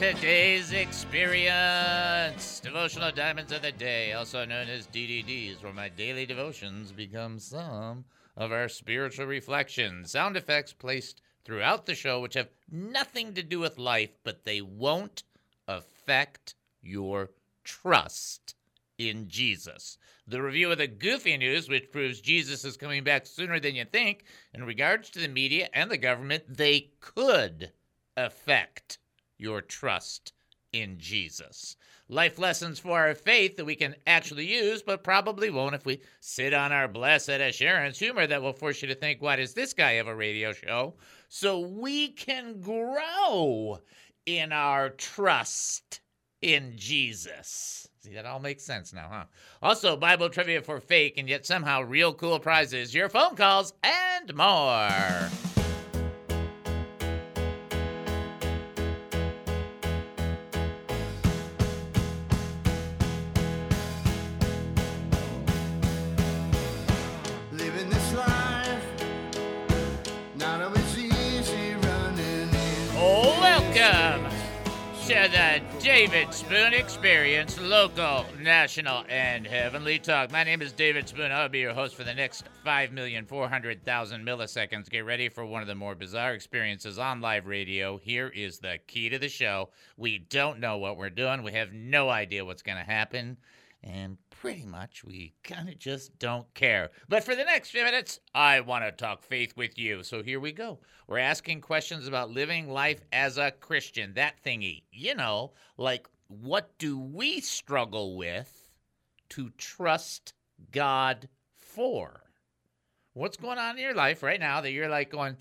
today's experience. Devotional Diamonds of the Day, also known as DDDs, where my daily devotions become some of our spiritual reflections. Sound effects placed throughout the show, which have nothing to do with life, but they won't affect your trust in Jesus. The review of the goofy news, which proves Jesus is coming back sooner than you think, in regards to the media and the government, they could affect your trust in Jesus. Life lessons for our faith that we can actually use, but probably won't if we sit on our blessed assurance. Humor that will force you to think, why does this guy have a radio show? So we can grow in our trust in Jesus. See, that all makes sense now, huh? Also, Bible trivia for fake and yet somehow real cool prizes, your phone calls, and more. David Spoon Experience, local, national, and heavenly talk. My name is David Spoon. I'll be your host for the next 5,400,000 milliseconds. Get ready for one of the more bizarre experiences on live radio. Here is the key to the show. We don't know what we're doing, we have no idea what's going to happen. And pretty much we kind of just don't care. But for the next few minutes, I want to talk faith with you. So here we go. We're asking questions about living life as a Christian, that thingy. You know, like what do we struggle with to trust God for? What's going on in your life right now that you're like going,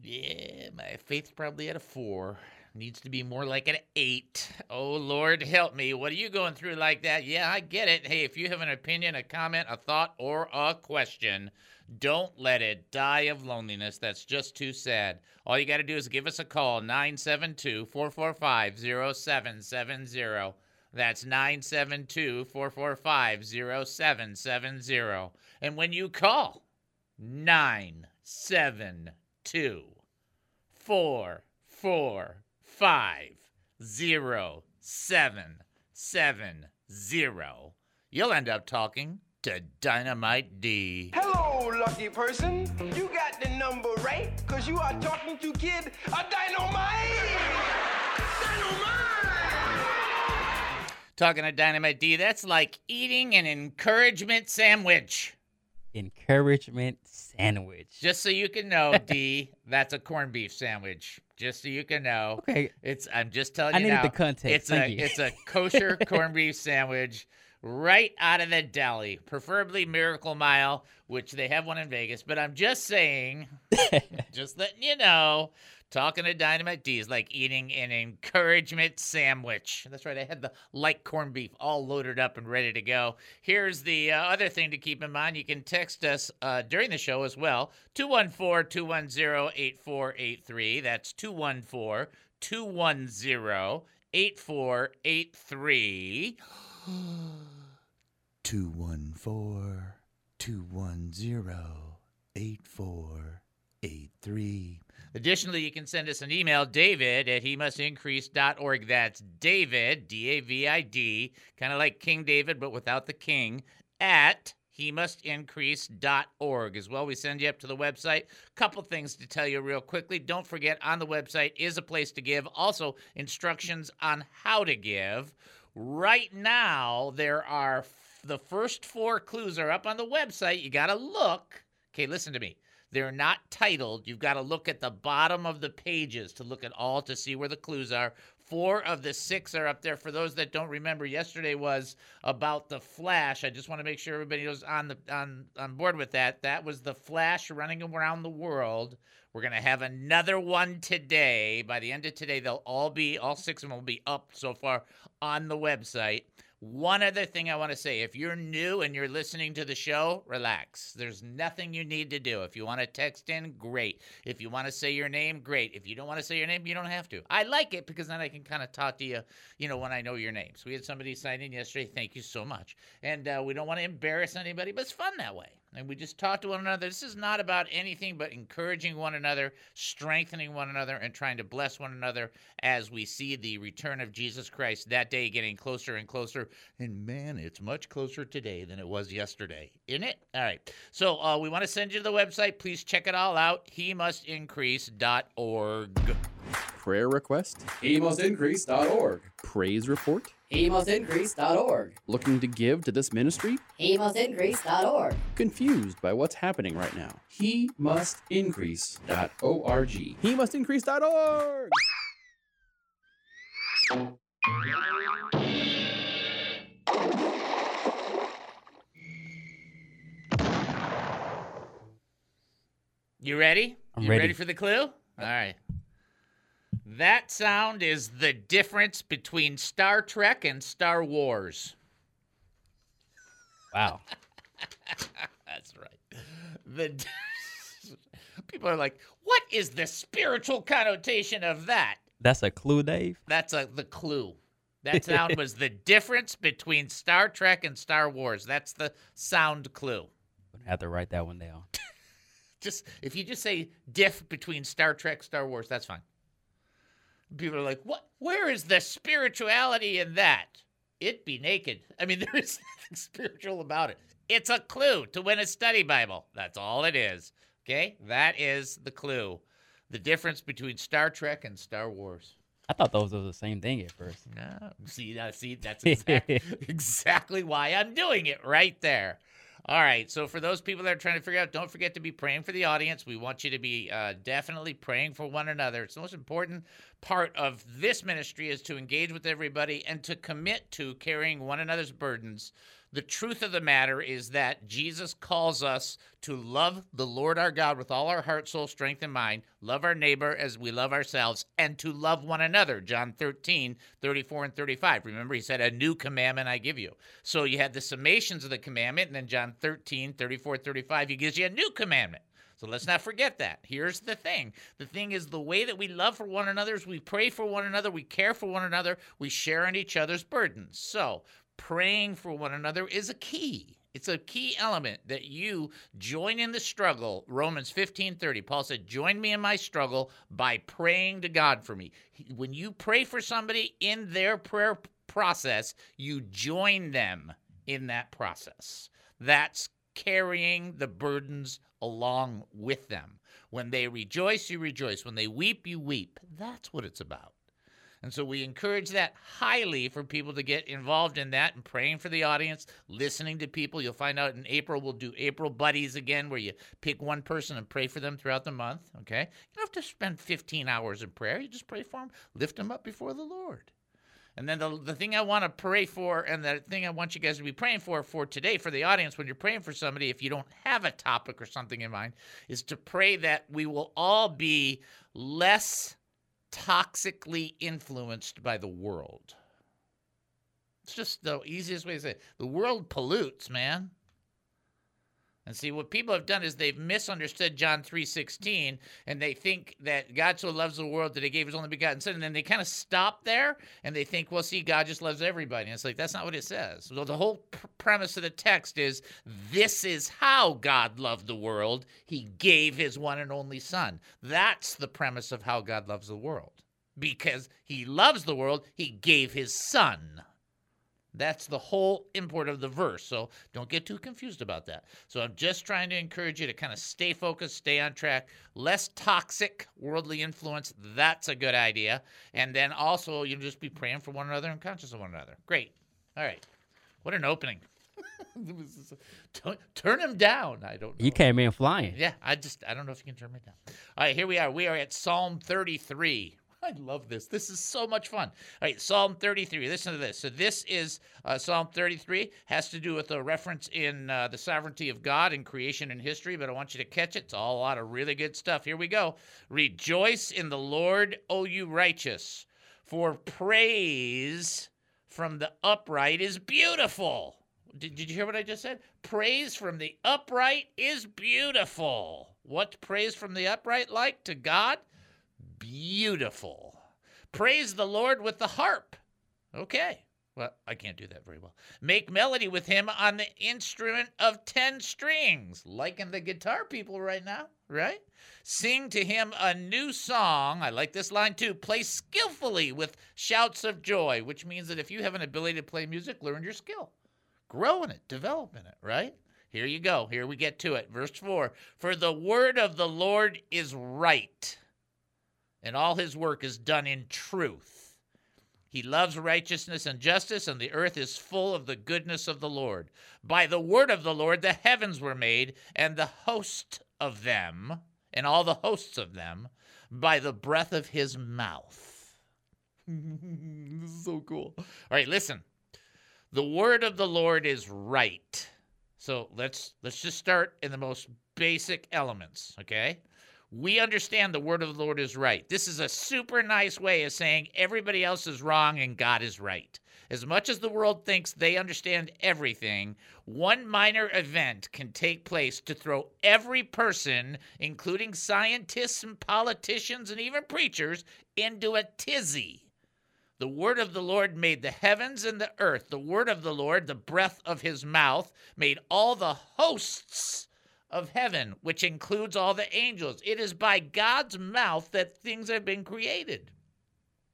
yeah, my faith's probably at a four. Needs to be more like an eight. Oh, Lord, help me. What are you going through like that? Yeah, I get it. Hey, if you have an opinion, a comment, a thought, or a question, don't let it die of loneliness. That's just too sad. All you got to do is give us a call 972 445 0770. That's 972 445 0770. And when you call, 972 445 0770, you'll end up talking to Dynamite D. Hello, lucky person. You got the number right, cause you are talking to Kid a Dynamite! Dynamite! Talking to Dynamite D, that's like eating an encouragement sandwich. Encouragement sandwich. Just so you can know, D, that's a corned beef sandwich. Just so you can know. Okay. It's I'm just telling I you needed now. the context. It's Thank a you. it's a kosher corned beef sandwich right out of the deli, preferably Miracle Mile, which they have one in Vegas. But I'm just saying, just letting you know, talking to Dynamite D is like eating an encouragement sandwich. That's right. I had the light corned beef all loaded up and ready to go. Here's the uh, other thing to keep in mind. You can text us uh, during the show as well. 214 210 8483. That's 214 210 8483. 214 210 8483. Additionally, you can send us an email, david at he must increase.org. That's David, D A V I D, kind of like King David, but without the king, at he must increase.org as well. We send you up to the website. Couple things to tell you real quickly. Don't forget, on the website is a place to give, also instructions on how to give. Right now, there are the first four clues are up on the website. You got to look. Okay, listen to me. They're not titled. You've got to look at the bottom of the pages to look at all to see where the clues are. Four of the six are up there. For those that don't remember, yesterday was about the Flash. I just want to make sure everybody was on the on on board with that. That was the Flash running around the world. We're gonna have another one today. By the end of today, they'll all be all six of them will be up so far on the website. One other thing I want to say if you're new and you're listening to the show, relax. There's nothing you need to do. If you want to text in, great. If you want to say your name, great. If you don't want to say your name, you don't have to. I like it because then I can kind of talk to you, you know, when I know your name. So we had somebody sign in yesterday. Thank you so much. And uh, we don't want to embarrass anybody, but it's fun that way. And we just talk to one another. This is not about anything but encouraging one another, strengthening one another, and trying to bless one another as we see the return of Jesus Christ that day getting closer and closer. And man, it's much closer today than it was yesterday, isn't it? All right. So uh, we want to send you to the website. Please check it all out. He must increase.org. Prayer request? HeMustIncrease.org. Praise report? HeMustIncrease.org. Looking to give to this ministry? HeMustIncrease.org. Confused by what's happening right now? HeMustIncrease.org. HeMustIncrease.org. You ready? I'm you ready. Ready for the clue? All right. That sound is the difference between Star Trek and Star Wars. Wow. That's right. The people are like, "What is the spiritual connotation of that?" That's a clue, Dave. That's a, the clue. That sound was the difference between Star Trek and Star Wars. That's the sound clue. Gonna have to write that one down. Just if you just say diff between Star Trek, Star Wars, that's fine. People are like, "What? Where is the spirituality in that?" It be naked. I mean, there is nothing spiritual about it. It's a clue to win a study Bible. That's all it is. Okay, that is the clue. The difference between Star Trek and Star Wars. I thought those were the same thing at first. No, see, now, see, that's exact, exactly why I'm doing it right there. All right, so for those people that are trying to figure out, don't forget to be praying for the audience. We want you to be uh, definitely praying for one another. It's the most important part of this ministry is to engage with everybody and to commit to carrying one another's burdens. The truth of the matter is that Jesus calls us to love the Lord our God with all our heart, soul, strength, and mind, love our neighbor as we love ourselves, and to love one another. John 13, 34 and 35. Remember, he said, A new commandment I give you. So you had the summations of the commandment, and then John 13, 34, 35, he gives you a new commandment. So let's not forget that. Here's the thing the thing is, the way that we love for one another is we pray for one another, we care for one another, we share in each other's burdens. So praying for one another is a key. It's a key element that you join in the struggle. Romans 15:30. Paul said, "Join me in my struggle by praying to God for me." When you pray for somebody in their prayer process, you join them in that process. That's carrying the burdens along with them. When they rejoice, you rejoice. When they weep, you weep. That's what it's about. And so we encourage that highly for people to get involved in that and praying for the audience, listening to people. You'll find out in April, we'll do April Buddies again, where you pick one person and pray for them throughout the month. Okay? You don't have to spend 15 hours in prayer. You just pray for them, lift them up before the Lord. And then the, the thing I want to pray for, and the thing I want you guys to be praying for for today, for the audience, when you're praying for somebody, if you don't have a topic or something in mind, is to pray that we will all be less toxically influenced by the world. It's just the easiest way to say it. The world pollutes, man. And see what people have done is they've misunderstood John 3:16 and they think that God so loves the world that he gave his only begotten son and then they kind of stop there and they think well see God just loves everybody and it's like that's not what it says. The whole pr- premise of the text is this is how God loved the world. He gave his one and only son. That's the premise of how God loves the world. Because he loves the world, he gave his son. That's the whole import of the verse. So don't get too confused about that. So I'm just trying to encourage you to kind of stay focused, stay on track, less toxic worldly influence. That's a good idea. And then also you just be praying for one another and conscious of one another. Great. All right. What an opening. Turn him down. I don't know. You came in flying. Yeah, I just I don't know if you can turn me down. All right, here we are. We are at Psalm 33. I love this. This is so much fun. All right, Psalm 33. Listen to this. So this is uh, Psalm 33 has to do with a reference in uh, the sovereignty of God in creation and history, but I want you to catch it. It's all a lot of really good stuff. Here we go. Rejoice in the Lord, O you righteous, for praise from the upright is beautiful. Did, did you hear what I just said? Praise from the upright is beautiful. What's praise from the upright like to God? Beautiful. Praise the Lord with the harp. Okay. Well, I can't do that very well. Make melody with him on the instrument of 10 strings, liking the guitar people right now, right? Sing to him a new song. I like this line too. Play skillfully with shouts of joy, which means that if you have an ability to play music, learn your skill. Grow in it, develop in it, right? Here you go. Here we get to it. Verse 4 For the word of the Lord is right, and all his work is done in truth. He loves righteousness and justice, and the earth is full of the goodness of the Lord. By the word of the Lord the heavens were made, and the host of them, and all the hosts of them, by the breath of his mouth. this is so cool. All right, listen. The word of the Lord is right. So let's let's just start in the most basic elements, okay? We understand the word of the Lord is right. This is a super nice way of saying everybody else is wrong and God is right. As much as the world thinks they understand everything, one minor event can take place to throw every person, including scientists and politicians and even preachers, into a tizzy. The word of the Lord made the heavens and the earth. The word of the Lord, the breath of his mouth, made all the hosts of heaven, which includes all the angels. It is by God's mouth that things have been created.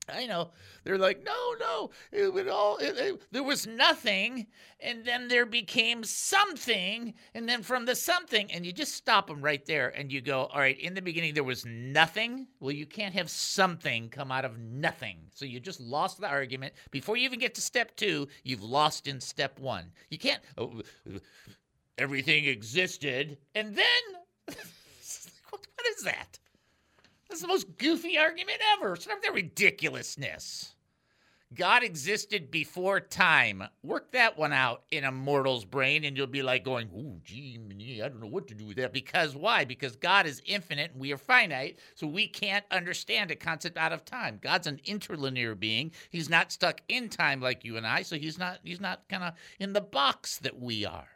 I know they're like, no, no, it all. It, it- there was nothing, and then there became something, and then from the something, and you just stop them right there, and you go, all right. In the beginning, there was nothing. Well, you can't have something come out of nothing, so you just lost the argument before you even get to step two. You've lost in step one. You can't. Oh, everything existed, and then what, what is that? That's the most goofy argument ever. Stop that ridiculousness. God existed before time. Work that one out in a mortal's brain, and you'll be like going, "Ooh, gee, I don't know what to do with that." Because why? Because God is infinite and we are finite, so we can't understand a concept out of time. God's an interlinear being. He's not stuck in time like you and I, so he's not he's not kind of in the box that we are.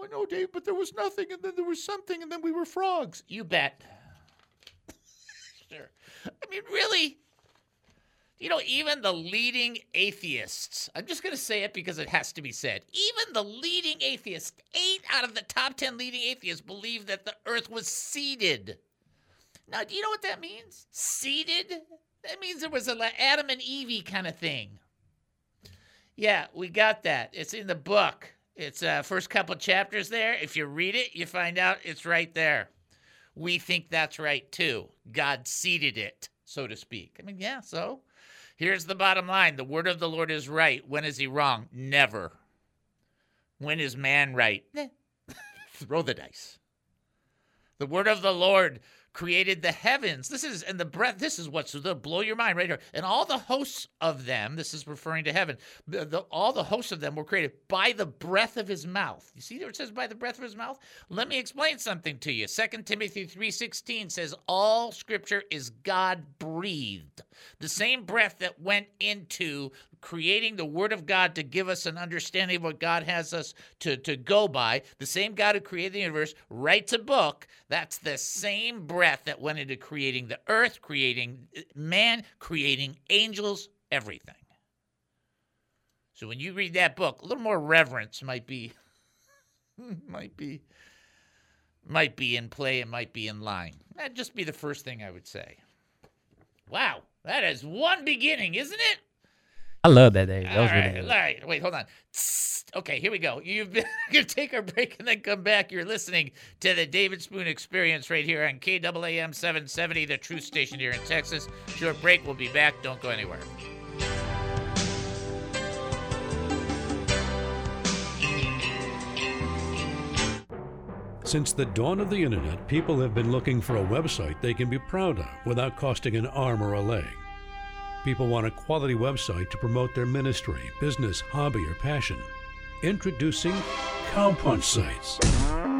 Well, no, Dave, but there was nothing, and then there was something, and then we were frogs. You bet. sure. I mean, really? You know, even the leading atheists, I'm just going to say it because it has to be said. Even the leading atheists, eight out of the top 10 leading atheists, believe that the earth was seeded. Now, do you know what that means? Seeded? That means there was a Adam and Evie kind of thing. Yeah, we got that. It's in the book. It's uh, first couple chapters there. If you read it, you find out it's right there. We think that's right too. God seeded it, so to speak. I mean, yeah, so here's the bottom line the word of the Lord is right. When is he wrong? Never. When is man right? Throw the dice. The word of the Lord created the heavens. This is and the breath. This is what's to blow your mind right here. And all the hosts of them. This is referring to heaven. The, the- all the hosts of them were created by the breath of His mouth. You see there it says by the breath of His mouth. Let me explain something to you. Second Timothy three sixteen says all Scripture is God breathed. The same breath that went into creating the Word of God to give us an understanding of what God has us to, to go by, the same God who created the universe writes a book. That's the same breath that went into creating the earth, creating eh, man, creating angels, everything. So when you read that book, a little more reverence might be might be might be in play and might be in line. That'd just be the first thing I would say. Wow, that is one beginning, isn't it? I love that, Dave. That All was really right, good. all right. Wait, hold on. Okay, here we go. You've been gonna take a break and then come back. You're listening to the David Spoon Experience right here on KAAM 770, the Truth Station here in Texas. Short break. We'll be back. Don't go anywhere. Since the dawn of the internet, people have been looking for a website they can be proud of without costing an arm or a leg. People want a quality website to promote their ministry, business, hobby, or passion. Introducing Cowpunch Sites.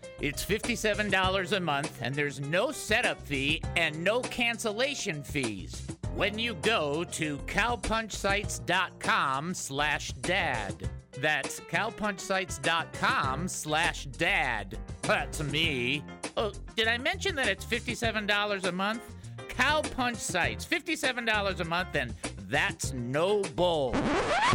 It's $57 a month, and there's no setup fee and no cancellation fees when you go to cowpunchsites.com slash dad. That's cowpunchsites.com slash dad. That's me. Oh, did I mention that it's $57 a month? Cow Punch Sites, $57 a month, and that's no bull.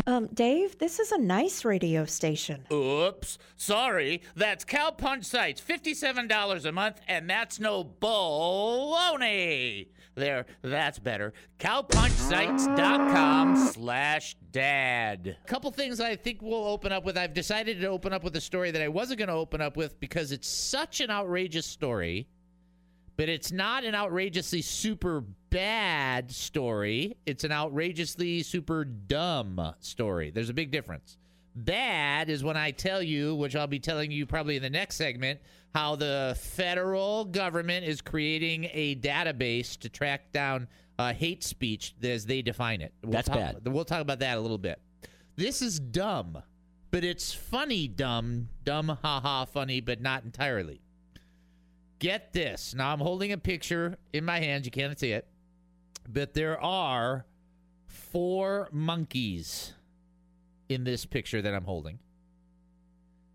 Um, Dave, this is a nice radio station. Oops, sorry. That's Cow Punch Sites, $57 a month, and that's no baloney. There, that's better. Cowpunchsites.com slash dad. A Couple things I think we'll open up with. I've decided to open up with a story that I wasn't going to open up with because it's such an outrageous story but it's not an outrageously super bad story. It's an outrageously super dumb story. There's a big difference. Bad is when I tell you, which I'll be telling you probably in the next segment, how the federal government is creating a database to track down uh, hate speech as they define it. We'll That's talk, bad. We'll talk about that a little bit. This is dumb, but it's funny dumb, dumb, haha, funny, but not entirely. Get this. Now I'm holding a picture in my hands. You can't see it. But there are four monkeys in this picture that I'm holding.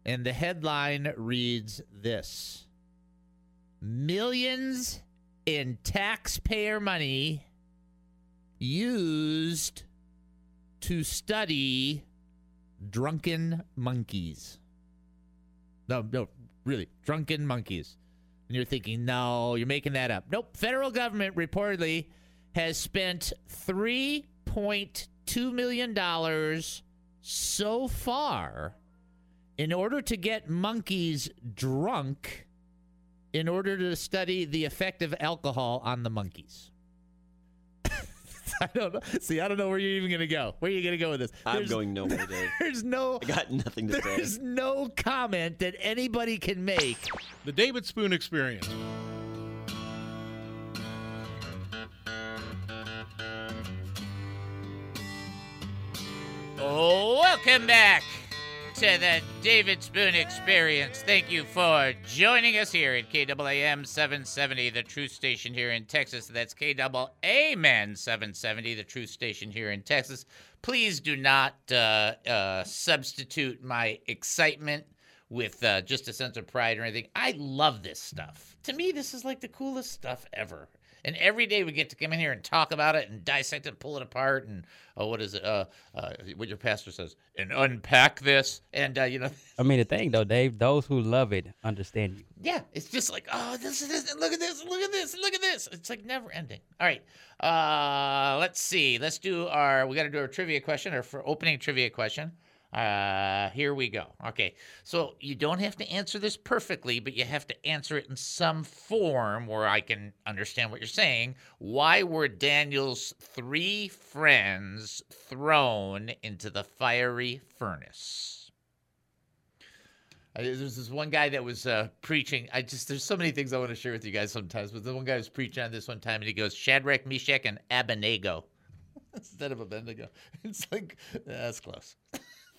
And the headline reads this Millions in taxpayer money used to study drunken monkeys. No, no, really, drunken monkeys. And you're thinking, no, you're making that up. Nope. Federal government reportedly has spent $3.2 million so far in order to get monkeys drunk in order to study the effect of alcohol on the monkeys. I don't know. See, I don't know where you're even going to go. Where are you going to go with this? I'm going nowhere, Dave. There's no I got nothing to say. there's no comment that anybody can make The David Spoon Experience. Welcome back to the David Spoon Experience. Thank you for joining us here at KAAM 770, the truth station here in Texas. That's KAAM 770, the truth station here in Texas. Please do not uh, uh, substitute my excitement with uh, just a sense of pride or anything. I love this stuff. To me, this is like the coolest stuff ever. And every day we get to come in here and talk about it and dissect it, pull it apart, and oh, what is it? Uh, uh, what your pastor says, and unpack this, and uh, you know, I mean, the thing though, Dave, those who love it understand you. yeah, it's just like, oh, this is this, look at this, look at this, look at this. It's like never ending. All right, uh, let's see. Let's do our. We got to do our trivia question, or for opening trivia question. Uh, here we go. Okay, so you don't have to answer this perfectly, but you have to answer it in some form where I can understand what you're saying. Why were Daniel's three friends thrown into the fiery furnace? There's this one guy that was uh, preaching. I just there's so many things I want to share with you guys sometimes. But the one guy was preaching on this one time, and he goes Shadrach, Meshach, and Abednego instead of Abednego. It's like that's close.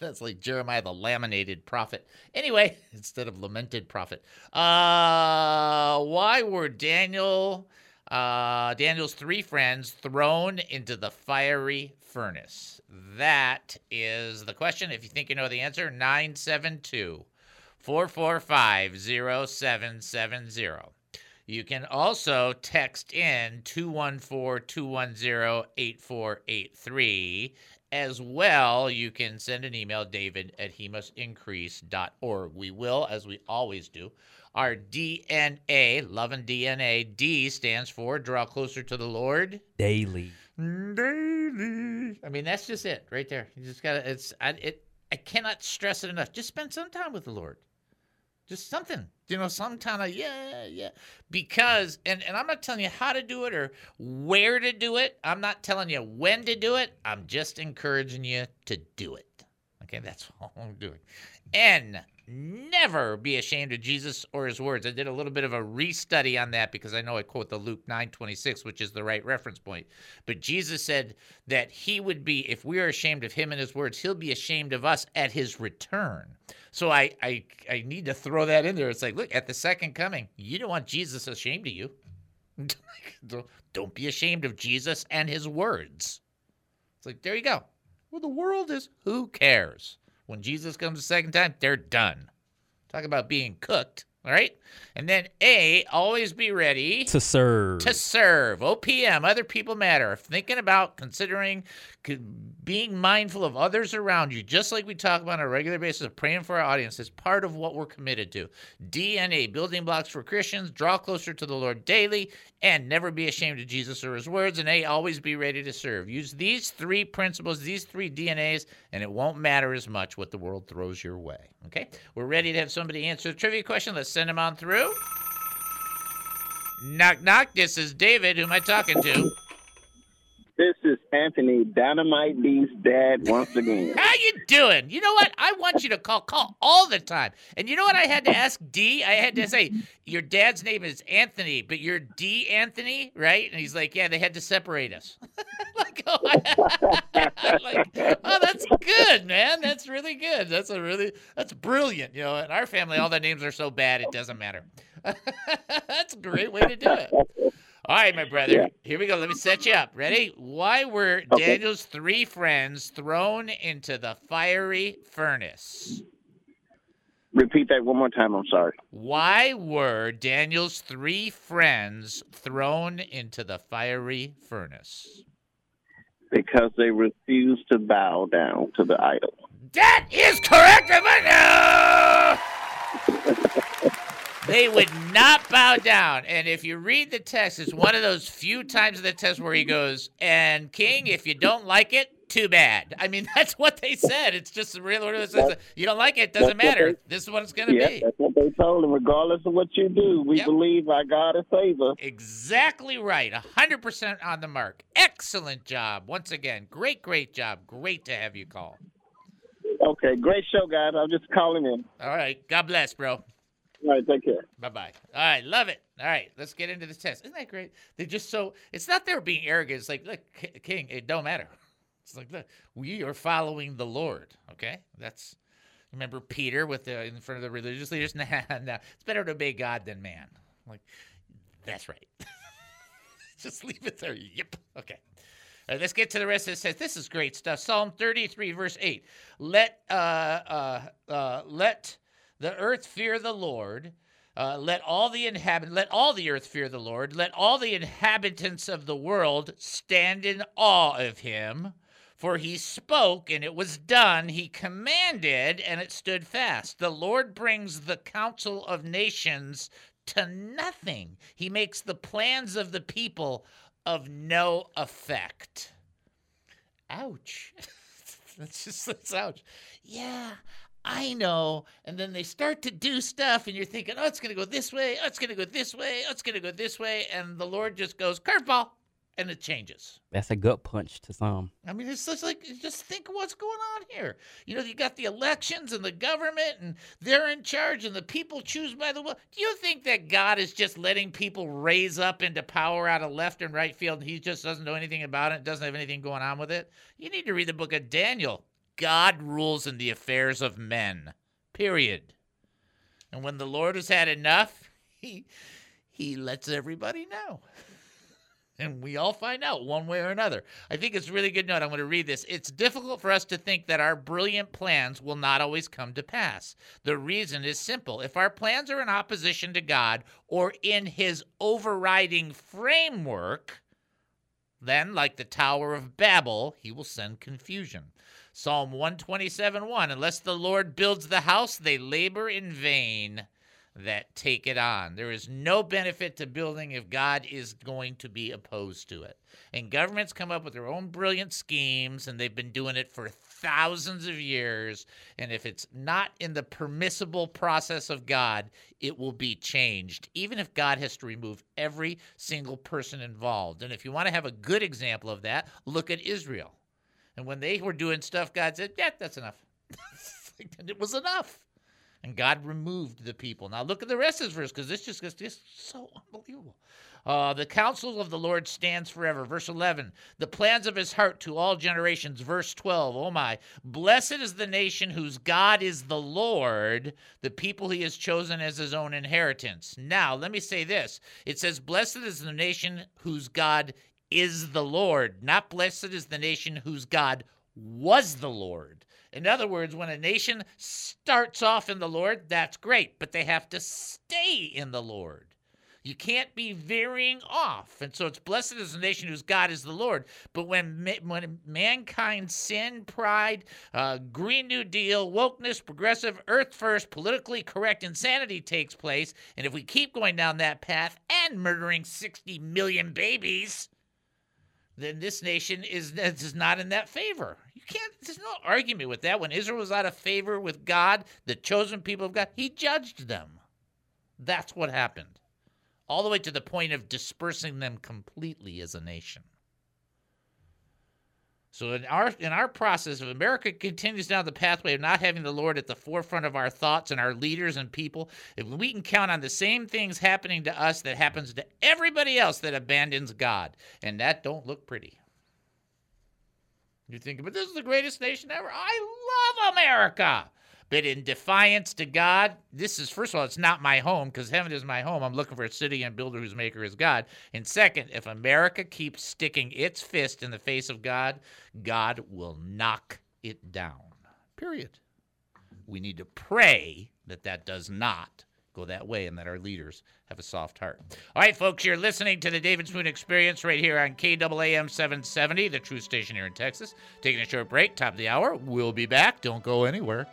That's like Jeremiah the laminated prophet. Anyway, instead of lamented prophet. Uh, why were Daniel, uh, Daniel's three friends thrown into the fiery furnace? That is the question. If you think you know the answer, 972 445 0770. You can also text in 214 210 8483. As well, you can send an email, david at he must increase.org. We will, as we always do, our DNA, love and DNA, D stands for draw closer to the Lord Daily. daily. I mean, that's just it right there. You just gotta. It's. I. It. I cannot stress it enough. Just spend some time with the Lord. Just something, you know, some kind of yeah, yeah. Because, and and I'm not telling you how to do it or where to do it. I'm not telling you when to do it. I'm just encouraging you to do it. Okay, that's all I'm doing. N never be ashamed of Jesus or his words. I did a little bit of a restudy on that because I know I quote the Luke 9:26, which is the right reference point. But Jesus said that he would be if we are ashamed of him and his words, he'll be ashamed of us at his return. So I I I need to throw that in there. It's like, look, at the second coming, you don't want Jesus ashamed of you. don't, be ashamed of Jesus and his words. It's like, there you go. Well, the world is who cares? When Jesus comes the second time, they're done. Talk about being cooked. All right. And then A, always be ready To serve. to serve. OPM, other people matter. Thinking about considering being mindful of others around you, just like we talk about on a regular basis, of praying for our audience, is part of what we're committed to. DNA, building blocks for Christians, draw closer to the Lord daily, and never be ashamed of Jesus or his words. And A, always be ready to serve. Use these three principles, these three DNAs, and it won't matter as much what the world throws your way. Okay? We're ready to have somebody answer the trivia question. Let's send them on through. Knock, knock. This is David. Who am I talking to? This is Anthony Dynamite D's dad once again. How you doing? You know what? I want you to call, call all the time. And you know what? I had to ask D. I had to say your dad's name is Anthony, but you're D. Anthony, right? And he's like, yeah, they had to separate us. like, oh, like, oh, that's good, man. That's really good. That's a really, that's brilliant. You know, in our family, all the names are so bad it doesn't matter. that's a great way to do it. All right, my brother. Here we go. Let me set you up. Ready? Why were Daniel's three friends thrown into the fiery furnace? Repeat that one more time. I'm sorry. Why were Daniel's three friends thrown into the fiery furnace? Because they refused to bow down to the idol. That is correct, no! They would not bow down. And if you read the text, it's one of those few times in the text where he goes, and King, if you don't like it, too bad. I mean, that's what they said. It's just the real order. You don't like it, doesn't matter. they- This is what it's going to Yeah, be. that's what they told him. Regardless of what you do, we Yep. believe our God is favor. Exactly right. 100% on the mark. Excellent job. Once again, great, great job. Great to have you call. Okay, great show, guys. I'm just calling in. All right. God bless, bro. All right, take care. Bye bye. All right, love it. All right, let's get into the test. Isn't that great? They're just so. It's not they're being arrogant. It's like, look, King, it don't matter. It's like, look, we are following the Lord. Okay, that's. Remember Peter with the in front of the religious leaders? Nah, nah. It's better to obey God than man. I'm like, that's right. just leave it there. Yep. Okay. All right, let's get to the rest of it. Says this is great stuff. Psalm 33, verse 8. Let uh uh uh let the earth fear the Lord. Uh, let all the inhabit let all the earth fear the Lord. Let all the inhabitants of the world stand in awe of him. For he spoke and it was done. He commanded and it stood fast. The Lord brings the counsel of nations to nothing. He makes the plans of the people of no effect. Ouch. that's just that's ouch. Yeah, I know. And then they start to do stuff, and you're thinking, oh, it's going to go this way. Oh, it's going to go this way. Oh, it's going to go this way. And the Lord just goes, curveball, and it changes. That's a gut punch to some. I mean, it's just like, just think what's going on here. You know, you got the elections and the government, and they're in charge, and the people choose by the will. Do you think that God is just letting people raise up into power out of left and right field, and he just doesn't know anything about it, doesn't have anything going on with it? You need to read the book of Daniel. God rules in the affairs of men, period. And when the Lord has had enough, he, he lets everybody know and we all find out one way or another. I think it's a really good note. I'm going to read this. It's difficult for us to think that our brilliant plans will not always come to pass. The reason is simple. If our plans are in opposition to God or in his overriding framework, then, like the Tower of Babel, he will send confusion. Psalm 127 1 Unless the Lord builds the house, they labor in vain that take it on. There is no benefit to building if God is going to be opposed to it. And governments come up with their own brilliant schemes, and they've been doing it for thousands of years. And if it's not in the permissible process of God, it will be changed, even if God has to remove every single person involved. And if you want to have a good example of that, look at Israel. And when they were doing stuff, God said, Yeah, that's enough. and it was enough. and God removed the people. Now look at the rest of this verse because this just gets this so unbelievable. Uh, the counsel of the Lord stands forever. Verse 11, the plans of his heart to all generations. Verse 12, oh my, blessed is the nation whose God is the Lord, the people he has chosen as his own inheritance. Now, let me say this it says, blessed is the nation whose God is the Lord, not blessed is the nation whose God was the Lord. In other words, when a nation starts off in the Lord, that's great, but they have to stay in the Lord. You can't be veering off. And so it's blessed is the nation whose God is the Lord. But when, when mankind sin, pride, uh, Green New Deal, wokeness, progressive, earth first, politically correct insanity takes place, and if we keep going down that path and murdering 60 million babies, then this nation is, is not in that favor. You can't, there's no argument with that. When Israel was out of favor with God, the chosen people of God, he judged them. That's what happened all the way to the point of dispersing them completely as a nation. So in our in our process, if America continues down the pathway of not having the Lord at the forefront of our thoughts and our leaders and people, if we can count on the same things happening to us that happens to everybody else that abandons God, and that don't look pretty. You think, but this is the greatest nation ever. I love America. But in defiance to God, this is, first of all, it's not my home because heaven is my home. I'm looking for a city and builder whose maker is God. And second, if America keeps sticking its fist in the face of God, God will knock it down. Period. We need to pray that that does not go that way and that our leaders have a soft heart. All right, folks, you're listening to the David Spoon Experience right here on KAAM 770, the true station here in Texas. Taking a short break, top of the hour. We'll be back. Don't go anywhere.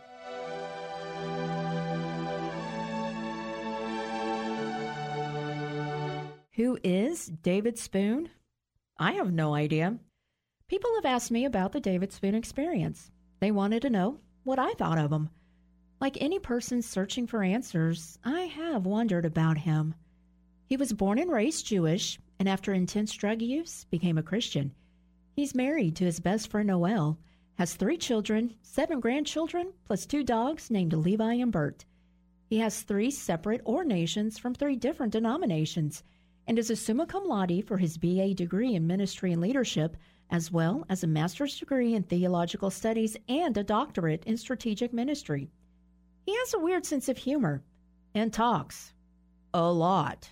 Who is David Spoon? I have no idea. People have asked me about the David Spoon experience. They wanted to know what I thought of him. Like any person searching for answers, I have wondered about him. He was born and raised Jewish, and after intense drug use, became a Christian. He's married to his best friend Noel, has three children, seven grandchildren, plus two dogs named Levi and Bert. He has three separate ordinations from three different denominations and is a summa cum laude for his BA degree in ministry and leadership, as well as a master's degree in theological studies and a doctorate in strategic ministry. He has a weird sense of humor and talks a lot.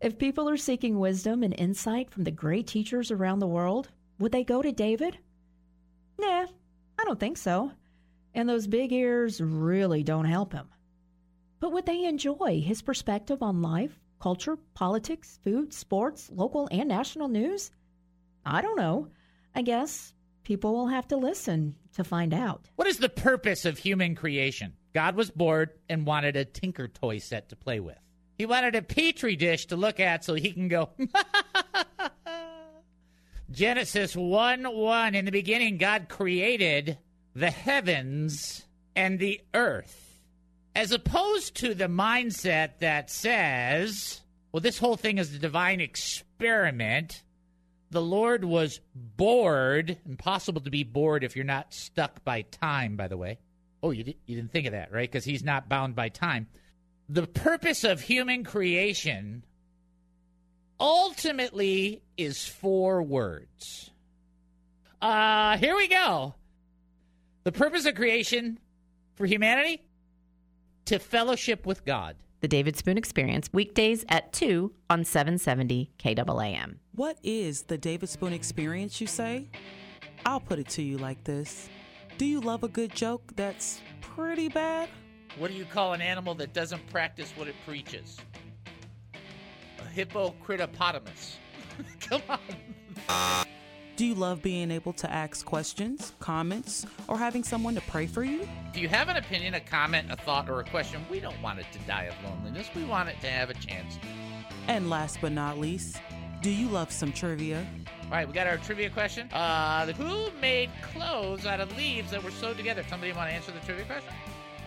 If people are seeking wisdom and insight from the great teachers around the world, would they go to David? Nah, I don't think so. And those big ears really don't help him. But would they enjoy his perspective on life, culture, politics, food, sports, local and national news? I don't know. I guess people will have to listen to find out. What is the purpose of human creation? God was bored and wanted a Tinker toy set to play with. He wanted a petri dish to look at so he can go. Genesis 1 1. In the beginning, God created the heavens and the earth as opposed to the mindset that says, well, this whole thing is a divine experiment. The Lord was bored, impossible to be bored if you're not stuck by time, by the way. Oh, you, you didn't think of that, right? Because he's not bound by time. The purpose of human creation ultimately is four words. Uh, here we go. The purpose of creation for humanity to fellowship with God. The David Spoon Experience, weekdays at 2 on 770 KAAM. What is the David Spoon Experience, you say? I'll put it to you like this Do you love a good joke that's pretty bad? What do you call an animal that doesn't practice what it preaches? A hippocritopotamus. Come on. Do you love being able to ask questions, comments, or having someone to pray for you? If you have an opinion, a comment, a thought, or a question, we don't want it to die of loneliness. We want it to have a chance. And last but not least, do you love some trivia? All right, we got our trivia question. Uh, who made clothes out of leaves that were sewed together? Somebody want to answer the trivia question?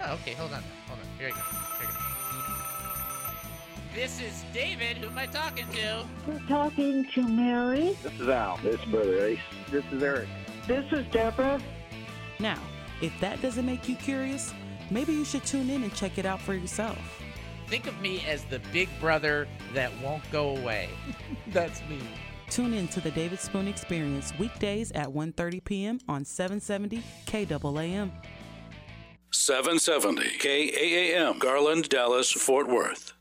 Oh, okay, hold on. Hold on. Here you go. Here you go. This is David. Who am I talking to? You're talking to Mary. This is Al. This is Brother Ace. This is Eric. This is Deborah. Now, if that doesn't make you curious, maybe you should tune in and check it out for yourself. Think of me as the big brother that won't go away. That's me. Tune in to the David Spoon Experience weekdays at 1:30 p.m. on 770 KAAM. 770 KAAM, Garland, Dallas, Fort Worth.